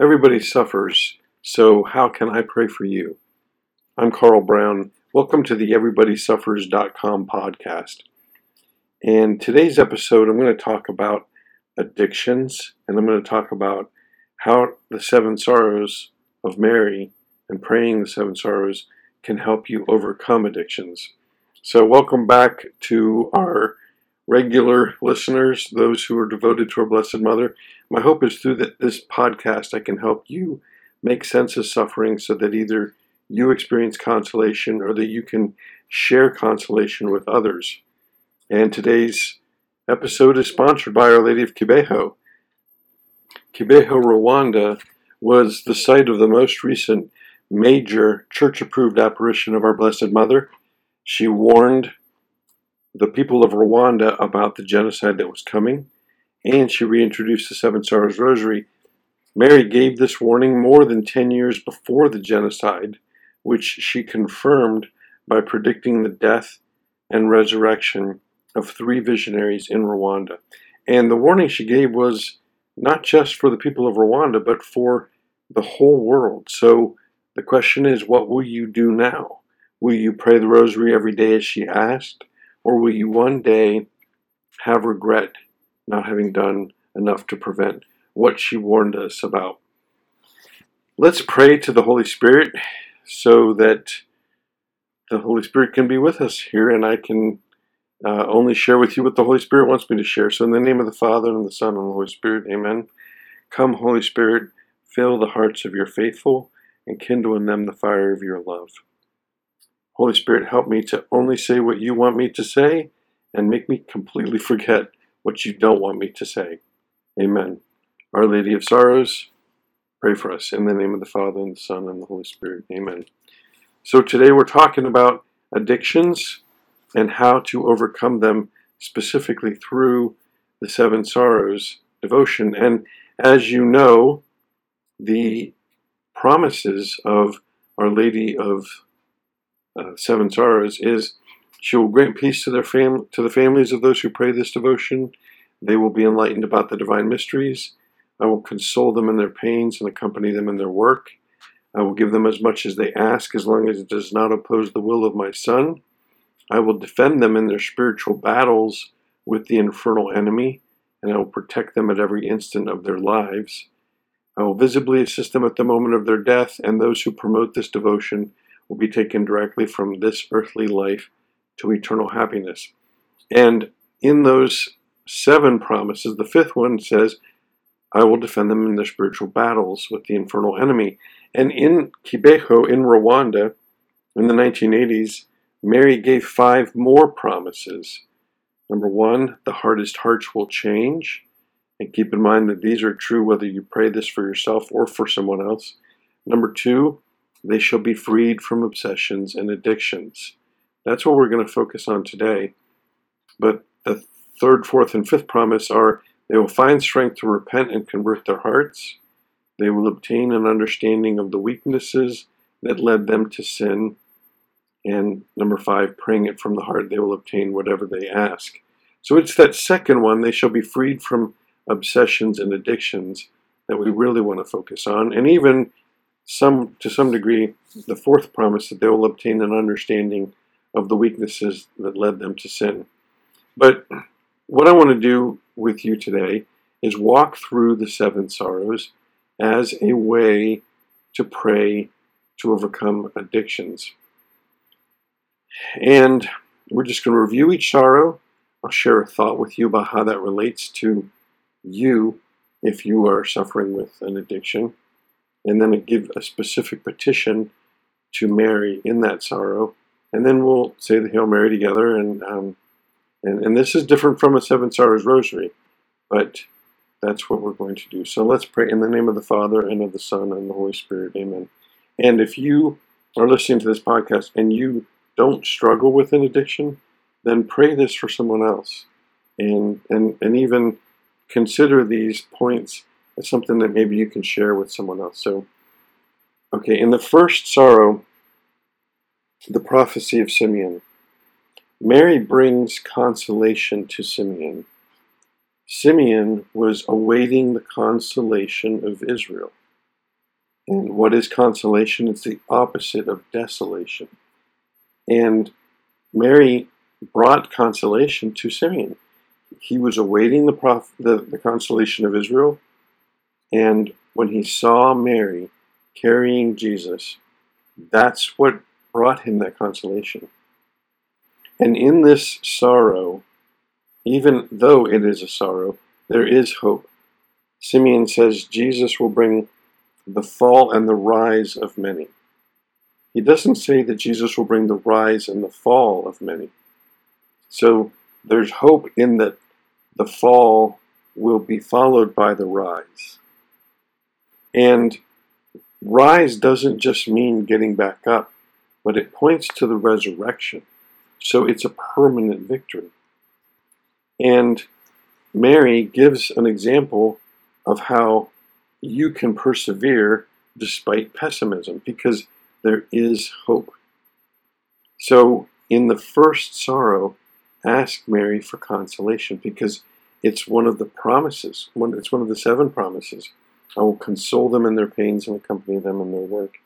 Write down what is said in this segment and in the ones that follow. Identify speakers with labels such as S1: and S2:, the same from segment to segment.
S1: Everybody suffers, so how can I pray for you? I'm Carl Brown. Welcome to the EverybodySuffers.com podcast. And today's episode, I'm going to talk about addictions, and I'm going to talk about how the seven sorrows of Mary and praying the seven sorrows can help you overcome addictions. So, welcome back to our regular listeners, those who are devoted to our Blessed Mother. My hope is through this podcast, I can help you make sense of suffering so that either you experience consolation or that you can share consolation with others. And today's episode is sponsored by Our Lady of Kibeho. Kibeho, Rwanda was the site of the most recent major church approved apparition of our Blessed Mother. She warned the people of Rwanda about the genocide that was coming, and she reintroduced the Seven Sorrows Rosary. Mary gave this warning more than 10 years before the genocide, which she confirmed by predicting the death and resurrection of three visionaries in Rwanda. And the warning she gave was not just for the people of Rwanda, but for the whole world. So the question is, what will you do now? Will you pray the rosary every day as she asked? Or will you one day have regret not having done enough to prevent what she warned us about? Let's pray to the Holy Spirit so that the Holy Spirit can be with us here and I can uh, only share with you what the Holy Spirit wants me to share. So, in the name of the Father, and the Son, and the Holy Spirit, amen. Come, Holy Spirit, fill the hearts of your faithful and kindle in them the fire of your love. Holy Spirit, help me to only say what you want me to say and make me completely forget what you don't want me to say. Amen. Our Lady of Sorrows, pray for us. In the name of the Father, and the Son, and the Holy Spirit. Amen. So today we're talking about addictions and how to overcome them specifically through the Seven Sorrows devotion. And as you know, the promises of Our Lady of uh, Seven Sorrows is she will grant peace to their fam- to the families of those who pray this devotion. They will be enlightened about the divine mysteries. I will console them in their pains and accompany them in their work. I will give them as much as they ask, as long as it does not oppose the will of my Son. I will defend them in their spiritual battles with the infernal enemy, and I will protect them at every instant of their lives. I will visibly assist them at the moment of their death, and those who promote this devotion will be taken directly from this earthly life to eternal happiness. And in those seven promises, the fifth one says, I will defend them in their spiritual battles with the infernal enemy. And in Kibeho, in Rwanda, in the 1980s, Mary gave five more promises. Number one, the hardest hearts will change. And keep in mind that these are true whether you pray this for yourself or for someone else. Number two, they shall be freed from obsessions and addictions. That's what we're going to focus on today. But the third, fourth, and fifth promise are they will find strength to repent and convert their hearts. They will obtain an understanding of the weaknesses that led them to sin. And number five, praying it from the heart, they will obtain whatever they ask. So it's that second one, they shall be freed from obsessions and addictions that we really want to focus on. And even some to some degree the fourth promise that they will obtain an understanding of the weaknesses that led them to sin. But what I want to do with you today is walk through the seven sorrows as a way to pray to overcome addictions. And we're just going to review each sorrow. I'll share a thought with you about how that relates to you if you are suffering with an addiction and then give a specific petition to Mary in that sorrow, and then we'll say the Hail Mary together. And um, and, and this is different from a Seven Sorrows Rosary, but that's what we're going to do. So let's pray in the name of the Father and of the Son and the Holy Spirit. Amen. And if you are listening to this podcast and you don't struggle with an addiction, then pray this for someone else, and and and even consider these points it's something that maybe you can share with someone else. So, okay, in the first sorrow, the prophecy of Simeon, Mary brings consolation to Simeon. Simeon was awaiting the consolation of Israel. And what is consolation? It's the opposite of desolation. And Mary brought consolation to Simeon. He was awaiting the, prof- the, the consolation of Israel, and when he saw Mary carrying Jesus, that's what brought him that consolation. And in this sorrow, even though it is a sorrow, there is hope. Simeon says Jesus will bring the fall and the rise of many. He doesn't say that Jesus will bring the rise and the fall of many. So there's hope in that the fall will be followed by the rise. And rise doesn't just mean getting back up, but it points to the resurrection. So it's a permanent victory. And Mary gives an example of how you can persevere despite pessimism because there is hope. So, in the first sorrow, ask Mary for consolation because it's one of the promises. It's one of the seven promises. I will console them in their pains and accompany them in their work.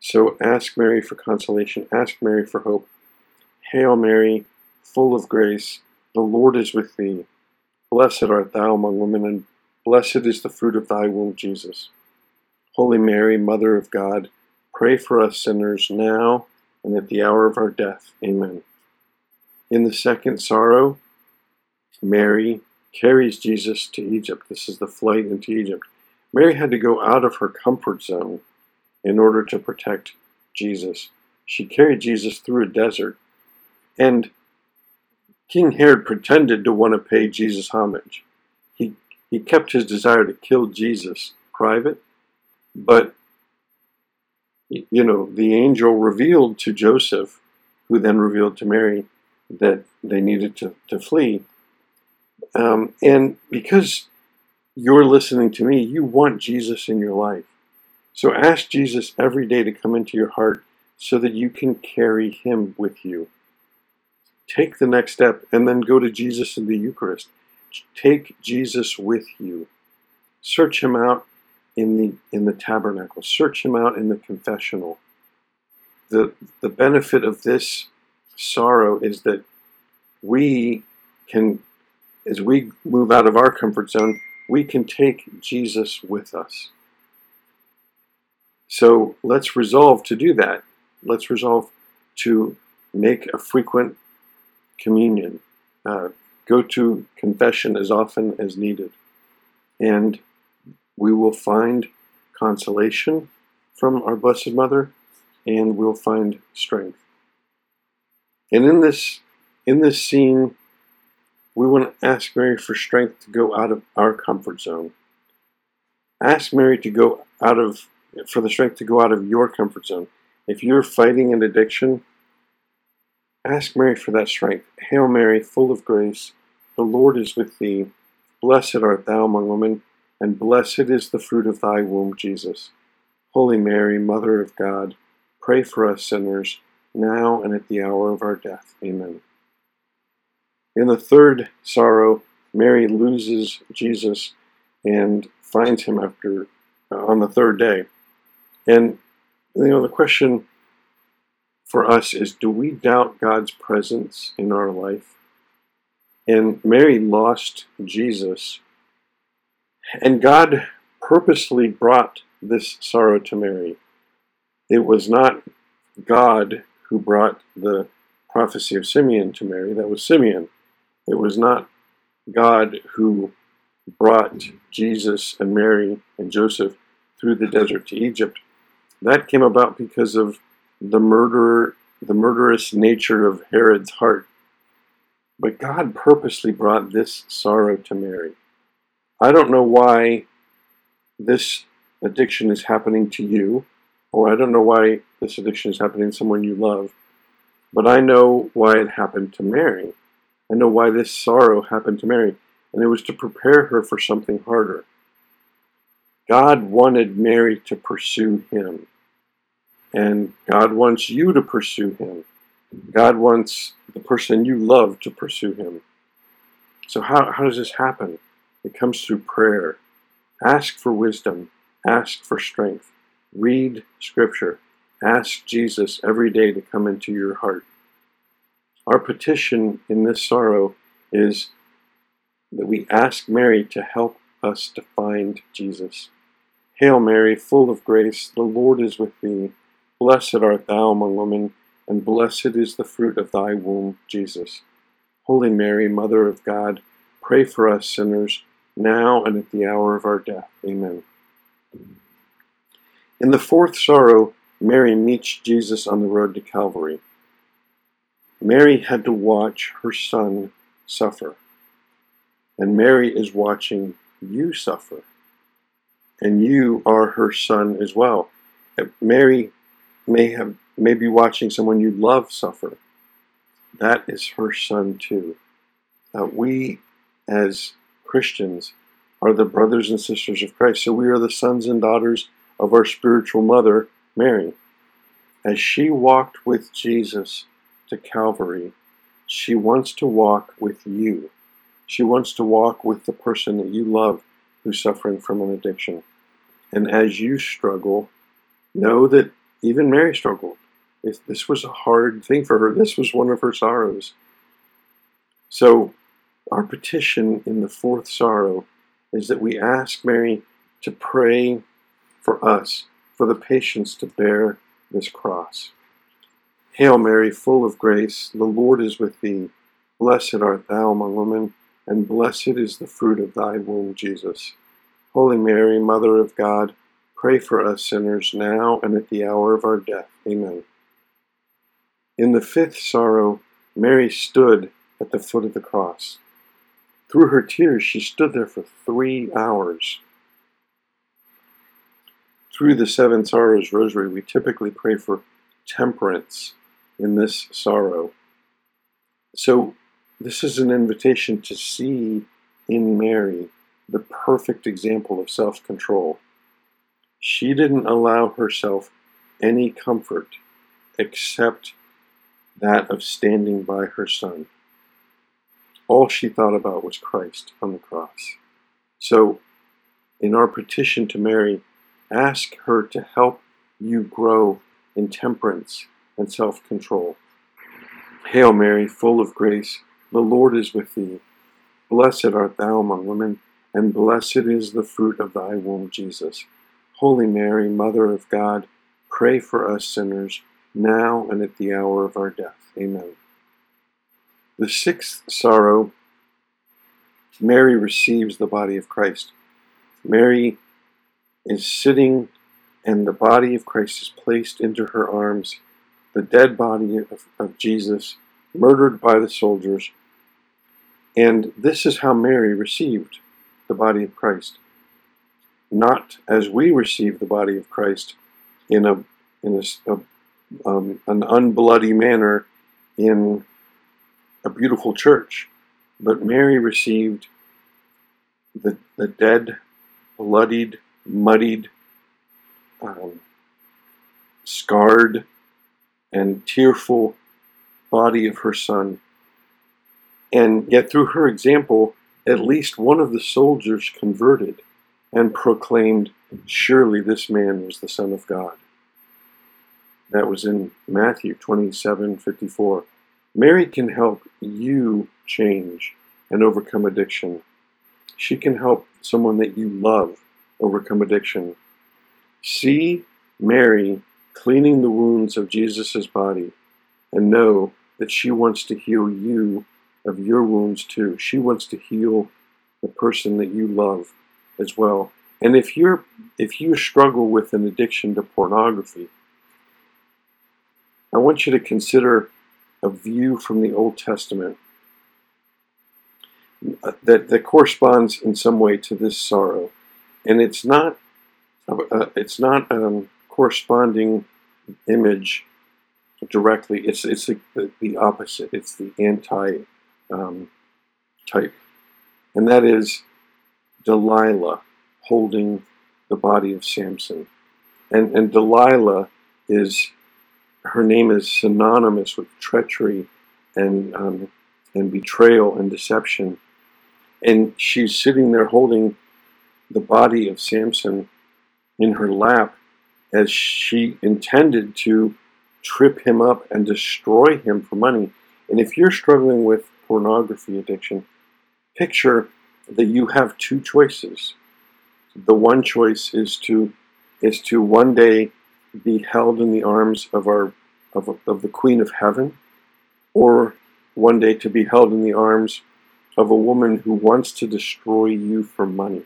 S1: So ask Mary for consolation. Ask Mary for hope. Hail Mary, full of grace, the Lord is with thee. Blessed art thou among women, and blessed is the fruit of thy womb, Jesus. Holy Mary, Mother of God, pray for us sinners now and at the hour of our death. Amen. In the second sorrow, Mary carries Jesus to Egypt. This is the flight into Egypt. Mary had to go out of her comfort zone in order to protect Jesus. She carried Jesus through a desert. And King Herod pretended to want to pay Jesus homage. He, he kept his desire to kill Jesus private, but you know, the angel revealed to Joseph, who then revealed to Mary, that they needed to, to flee. Um, and because you're listening to me, you want Jesus in your life. So ask Jesus every day to come into your heart so that you can carry him with you. Take the next step and then go to Jesus in the Eucharist. Take Jesus with you. Search him out in the in the tabernacle. Search him out in the confessional. The the benefit of this sorrow is that we can as we move out of our comfort zone, we can take Jesus with us. So let's resolve to do that. Let's resolve to make a frequent communion, uh, go to confession as often as needed, and we will find consolation from our Blessed Mother, and we'll find strength. And in this in this scene, we want to ask Mary for strength to go out of our comfort zone. Ask Mary to go out of for the strength to go out of your comfort zone. If you're fighting an addiction, ask Mary for that strength. Hail Mary, full of grace, the Lord is with thee. Blessed art thou among women, and blessed is the fruit of thy womb, Jesus. Holy Mary, Mother of God, pray for us sinners, now and at the hour of our death. Amen. In the third sorrow, Mary loses Jesus and finds him after uh, on the third day. And you know the question for us is do we doubt God's presence in our life? And Mary lost Jesus. And God purposely brought this sorrow to Mary. It was not God who brought the prophecy of Simeon to Mary, that was Simeon. It was not God who brought Jesus and Mary and Joseph through the desert to Egypt. That came about because of the murderer, the murderous nature of Herod's heart. But God purposely brought this sorrow to Mary. I don't know why this addiction is happening to you, or I don't know why this addiction is happening to someone you love, but I know why it happened to Mary. I know why this sorrow happened to Mary, and it was to prepare her for something harder. God wanted Mary to pursue him, and God wants you to pursue him. God wants the person you love to pursue him. So, how, how does this happen? It comes through prayer. Ask for wisdom, ask for strength. Read Scripture. Ask Jesus every day to come into your heart. Our petition in this sorrow is that we ask Mary to help us to find Jesus. Hail Mary, full of grace, the Lord is with thee. Blessed art thou among women, and blessed is the fruit of thy womb, Jesus. Holy Mary, Mother of God, pray for us sinners, now and at the hour of our death. Amen. In the fourth sorrow, Mary meets Jesus on the road to Calvary. Mary had to watch her son suffer. And Mary is watching you suffer. And you are her son as well. Mary may have may be watching someone you love suffer. That is her son too. Uh, we as Christians are the brothers and sisters of Christ. So we are the sons and daughters of our spiritual mother, Mary. As she walked with Jesus to Calvary, she wants to walk with you. She wants to walk with the person that you love who's suffering from an addiction. And as you struggle, know that even Mary struggled. If this was a hard thing for her, this was one of her sorrows. So, our petition in the fourth sorrow is that we ask Mary to pray for us, for the patience to bear this cross. Hail Mary, full of grace, the Lord is with thee. Blessed art thou among women, and blessed is the fruit of thy womb, Jesus. Holy Mary, Mother of God, pray for us sinners now and at the hour of our death. Amen. In the fifth sorrow, Mary stood at the foot of the cross. Through her tears, she stood there for three hours. Through the Seven Sorrows Rosary, we typically pray for temperance in this sorrow. So, this is an invitation to see in Mary the perfect example of self control. She didn't allow herself any comfort except that of standing by her son. All she thought about was Christ on the cross. So, in our petition to Mary, ask her to help you grow in temperance and self control. Hail Mary, full of grace, the Lord is with thee. Blessed art thou among women, and blessed is the fruit of thy womb, Jesus. Holy Mary, Mother of God, pray for us sinners, now and at the hour of our death. Amen. The sixth sorrow, Mary receives the body of Christ. Mary is sitting, and the body of Christ is placed into her arms the dead body of, of Jesus, murdered by the soldiers. And this is how Mary received the body of Christ. Not as we receive the body of Christ in a in a, a um, an unbloody manner in a beautiful church, but Mary received the the dead, bloodied, muddied, um, scarred and tearful body of her son. And yet, through her example, at least one of the soldiers converted and proclaimed, Surely this man was the Son of God. That was in Matthew 27 54. Mary can help you change and overcome addiction. She can help someone that you love overcome addiction. See Mary cleaning the wounds of Jesus' body, and know that she wants to heal you of your wounds too. She wants to heal the person that you love as well. And if you're if you struggle with an addiction to pornography, I want you to consider a view from the Old Testament that, that corresponds in some way to this sorrow. And it's not uh, it's not um, corresponding image directly. It's it's the, the opposite. It's the anti um, type, and that is Delilah holding the body of Samson, and and Delilah is her name is synonymous with treachery and um, and betrayal and deception, and she's sitting there holding the body of Samson in her lap as she intended to trip him up and destroy him for money. And if you're struggling with pornography addiction, picture that you have two choices. The one choice is to is to one day be held in the arms of our of, of the Queen of Heaven, or one day to be held in the arms of a woman who wants to destroy you for money.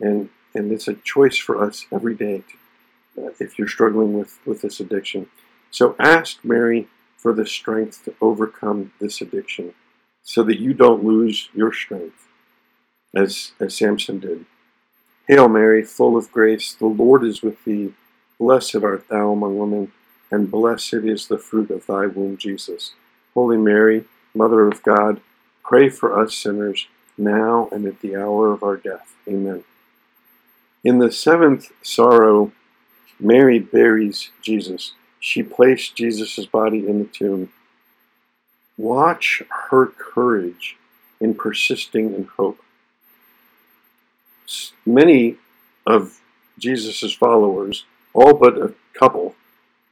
S1: And and it's a choice for us every day to, uh, if you're struggling with, with this addiction. So ask Mary for the strength to overcome this addiction so that you don't lose your strength as, as Samson did. Hail Mary, full of grace, the Lord is with thee. Blessed art thou among women, and blessed is the fruit of thy womb, Jesus. Holy Mary, Mother of God, pray for us sinners, now and at the hour of our death. Amen. In the seventh sorrow, Mary buries Jesus. She placed Jesus' body in the tomb. Watch her courage in persisting in hope many of Jesus' followers, all but a couple,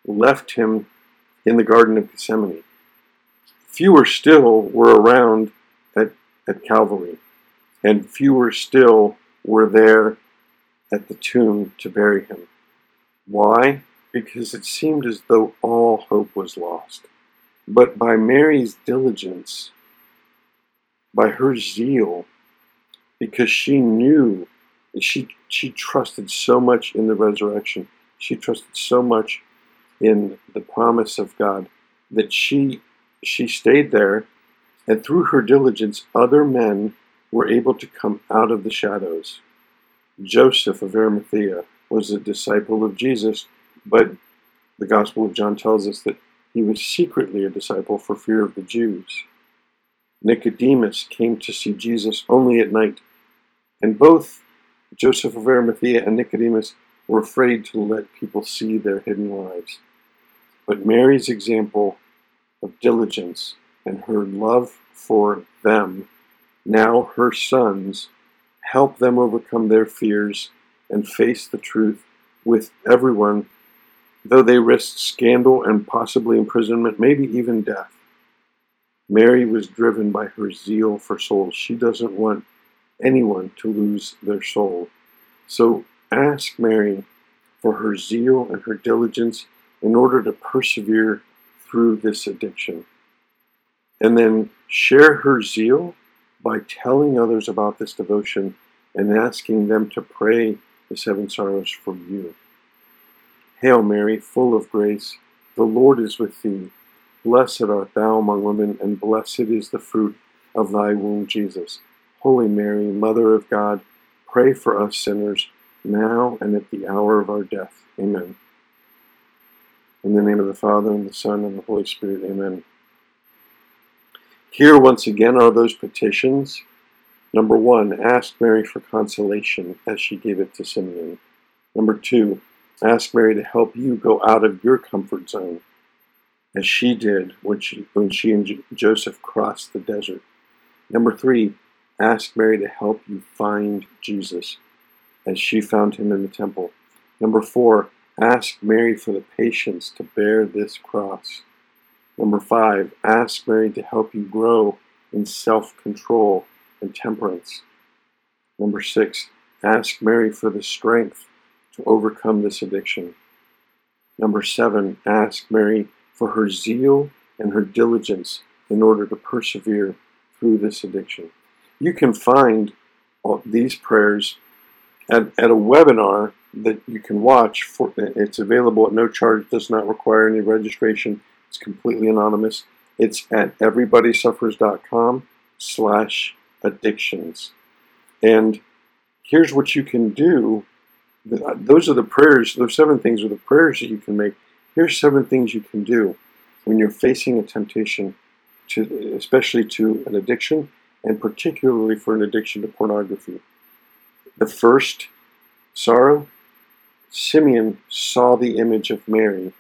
S1: left him in the Garden of Gethsemane. Fewer still were around at, at Calvary, and fewer still were there at the tomb to bury him. Why? Because it seemed as though all hope was lost. But by Mary's diligence, by her zeal, because she knew she she trusted so much in the resurrection. She trusted so much in the promise of God that she she stayed there and through her diligence other men were able to come out of the shadows. Joseph of Arimathea was a disciple of Jesus, but the Gospel of John tells us that he was secretly a disciple for fear of the Jews. Nicodemus came to see Jesus only at night and both Joseph of Arimathea and Nicodemus were afraid to let people see their hidden lives. But Mary's example of diligence and her love for them, now her sons, helped them overcome their fears and face the truth with everyone, though they risked scandal and possibly imprisonment, maybe even death. Mary was driven by her zeal for souls. She doesn't want anyone to lose their soul. So ask Mary for her zeal and her diligence in order to persevere through this addiction. And then share her zeal by telling others about this devotion and asking them to pray the seven sorrows for you. Hail Mary, full of grace, the Lord is with thee. Blessed art thou among women, and blessed is the fruit of thy womb, Jesus. Holy Mary, Mother of God, pray for us sinners, now and at the hour of our death. Amen. In the name of the Father, and the Son, and the Holy Spirit. Amen. Here, once again, are those petitions. Number one, ask Mary for consolation as she gave it to Simeon. Number two, ask Mary to help you go out of your comfort zone as she did when she, when she and Joseph crossed the desert. Number three, Ask Mary to help you find Jesus as she found him in the temple. Number four, ask Mary for the patience to bear this cross. Number five, ask Mary to help you grow in self control and temperance. Number six, ask Mary for the strength to overcome this addiction. Number seven, ask Mary for her zeal and her diligence in order to persevere through this addiction you can find these prayers at, at a webinar that you can watch. For, it's available at no charge, does not require any registration. It's completely anonymous. It's at everybodysuffers.com slash addictions. And here's what you can do. Uh, those are the prayers, those seven things are the prayers that you can make. Here's seven things you can do when you're facing a temptation to especially to an addiction and particularly for an addiction to pornography. The first sorrow, Simeon saw the image of Mary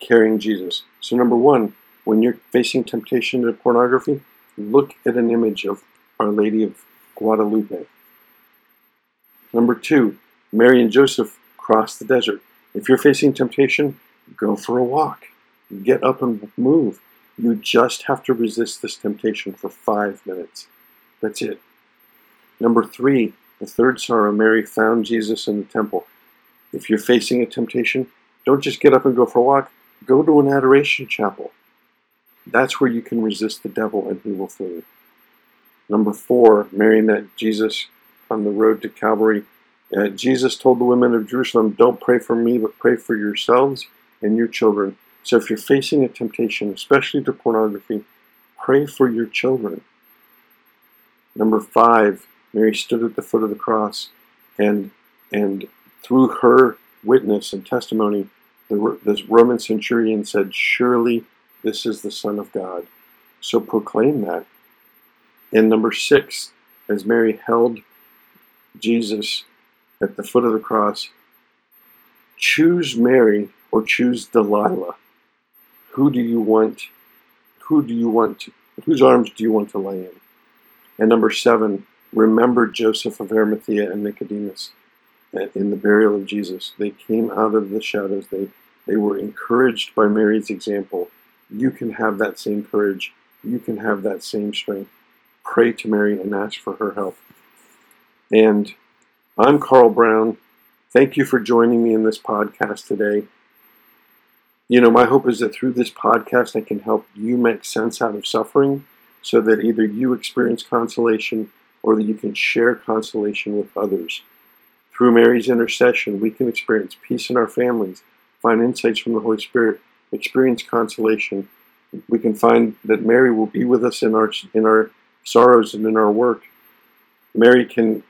S1: carrying Jesus. So, number one, when you're facing temptation to pornography, look at an image of Our Lady of Guadalupe. Number two, Mary and Joseph cross the desert. If you're facing temptation, go for a walk. Get up and move. You just have to resist this temptation for five minutes. That's it. Number three, the third sorrow, Mary found Jesus in the temple. If you're facing a temptation, don't just get up and go for a walk. Go to an adoration chapel. That's where you can resist the devil and he will flee. Number four, Mary met Jesus on the road to Calvary. Uh, Jesus told the women of Jerusalem, Don't pray for me, but pray for yourselves and your children. So if you're facing a temptation, especially to pornography, pray for your children. Number five, Mary stood at the foot of the cross, and and through her witness and testimony, the, this Roman centurion said, "Surely this is the Son of God." So proclaim that. And number six, as Mary held Jesus at the foot of the cross, choose Mary or choose Delilah. Who do you want? Who do you want? To, whose arms do you want to lay in? And number seven, remember Joseph of Arimathea and Nicodemus in the burial of Jesus. They came out of the shadows. They they were encouraged by Mary's example. You can have that same courage. You can have that same strength. Pray to Mary and ask for her help. And I'm Carl Brown. Thank you for joining me in this podcast today. You know, my hope is that through this podcast, I can help you make sense out of suffering so that either you experience consolation or that you can share consolation with others. Through Mary's intercession, we can experience peace in our families, find insights from the Holy Spirit, experience consolation. We can find that Mary will be with us in our in our sorrows and in our work. Mary can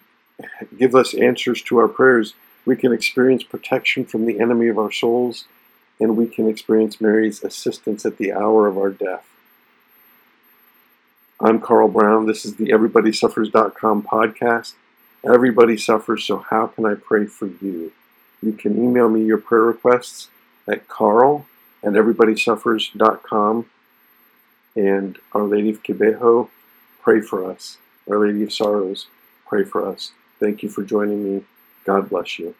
S1: give us answers to our prayers. We can experience protection from the enemy of our souls and we can experience Mary's assistance at the hour of our death. I'm Carl Brown. This is the EverybodySuffers.com podcast. Everybody suffers, so how can I pray for you? You can email me your prayer requests at carl at everybodysuffers.com. And Our Lady of Kibeho, pray for us. Our Lady of Sorrows, pray for us. Thank you for joining me. God bless you.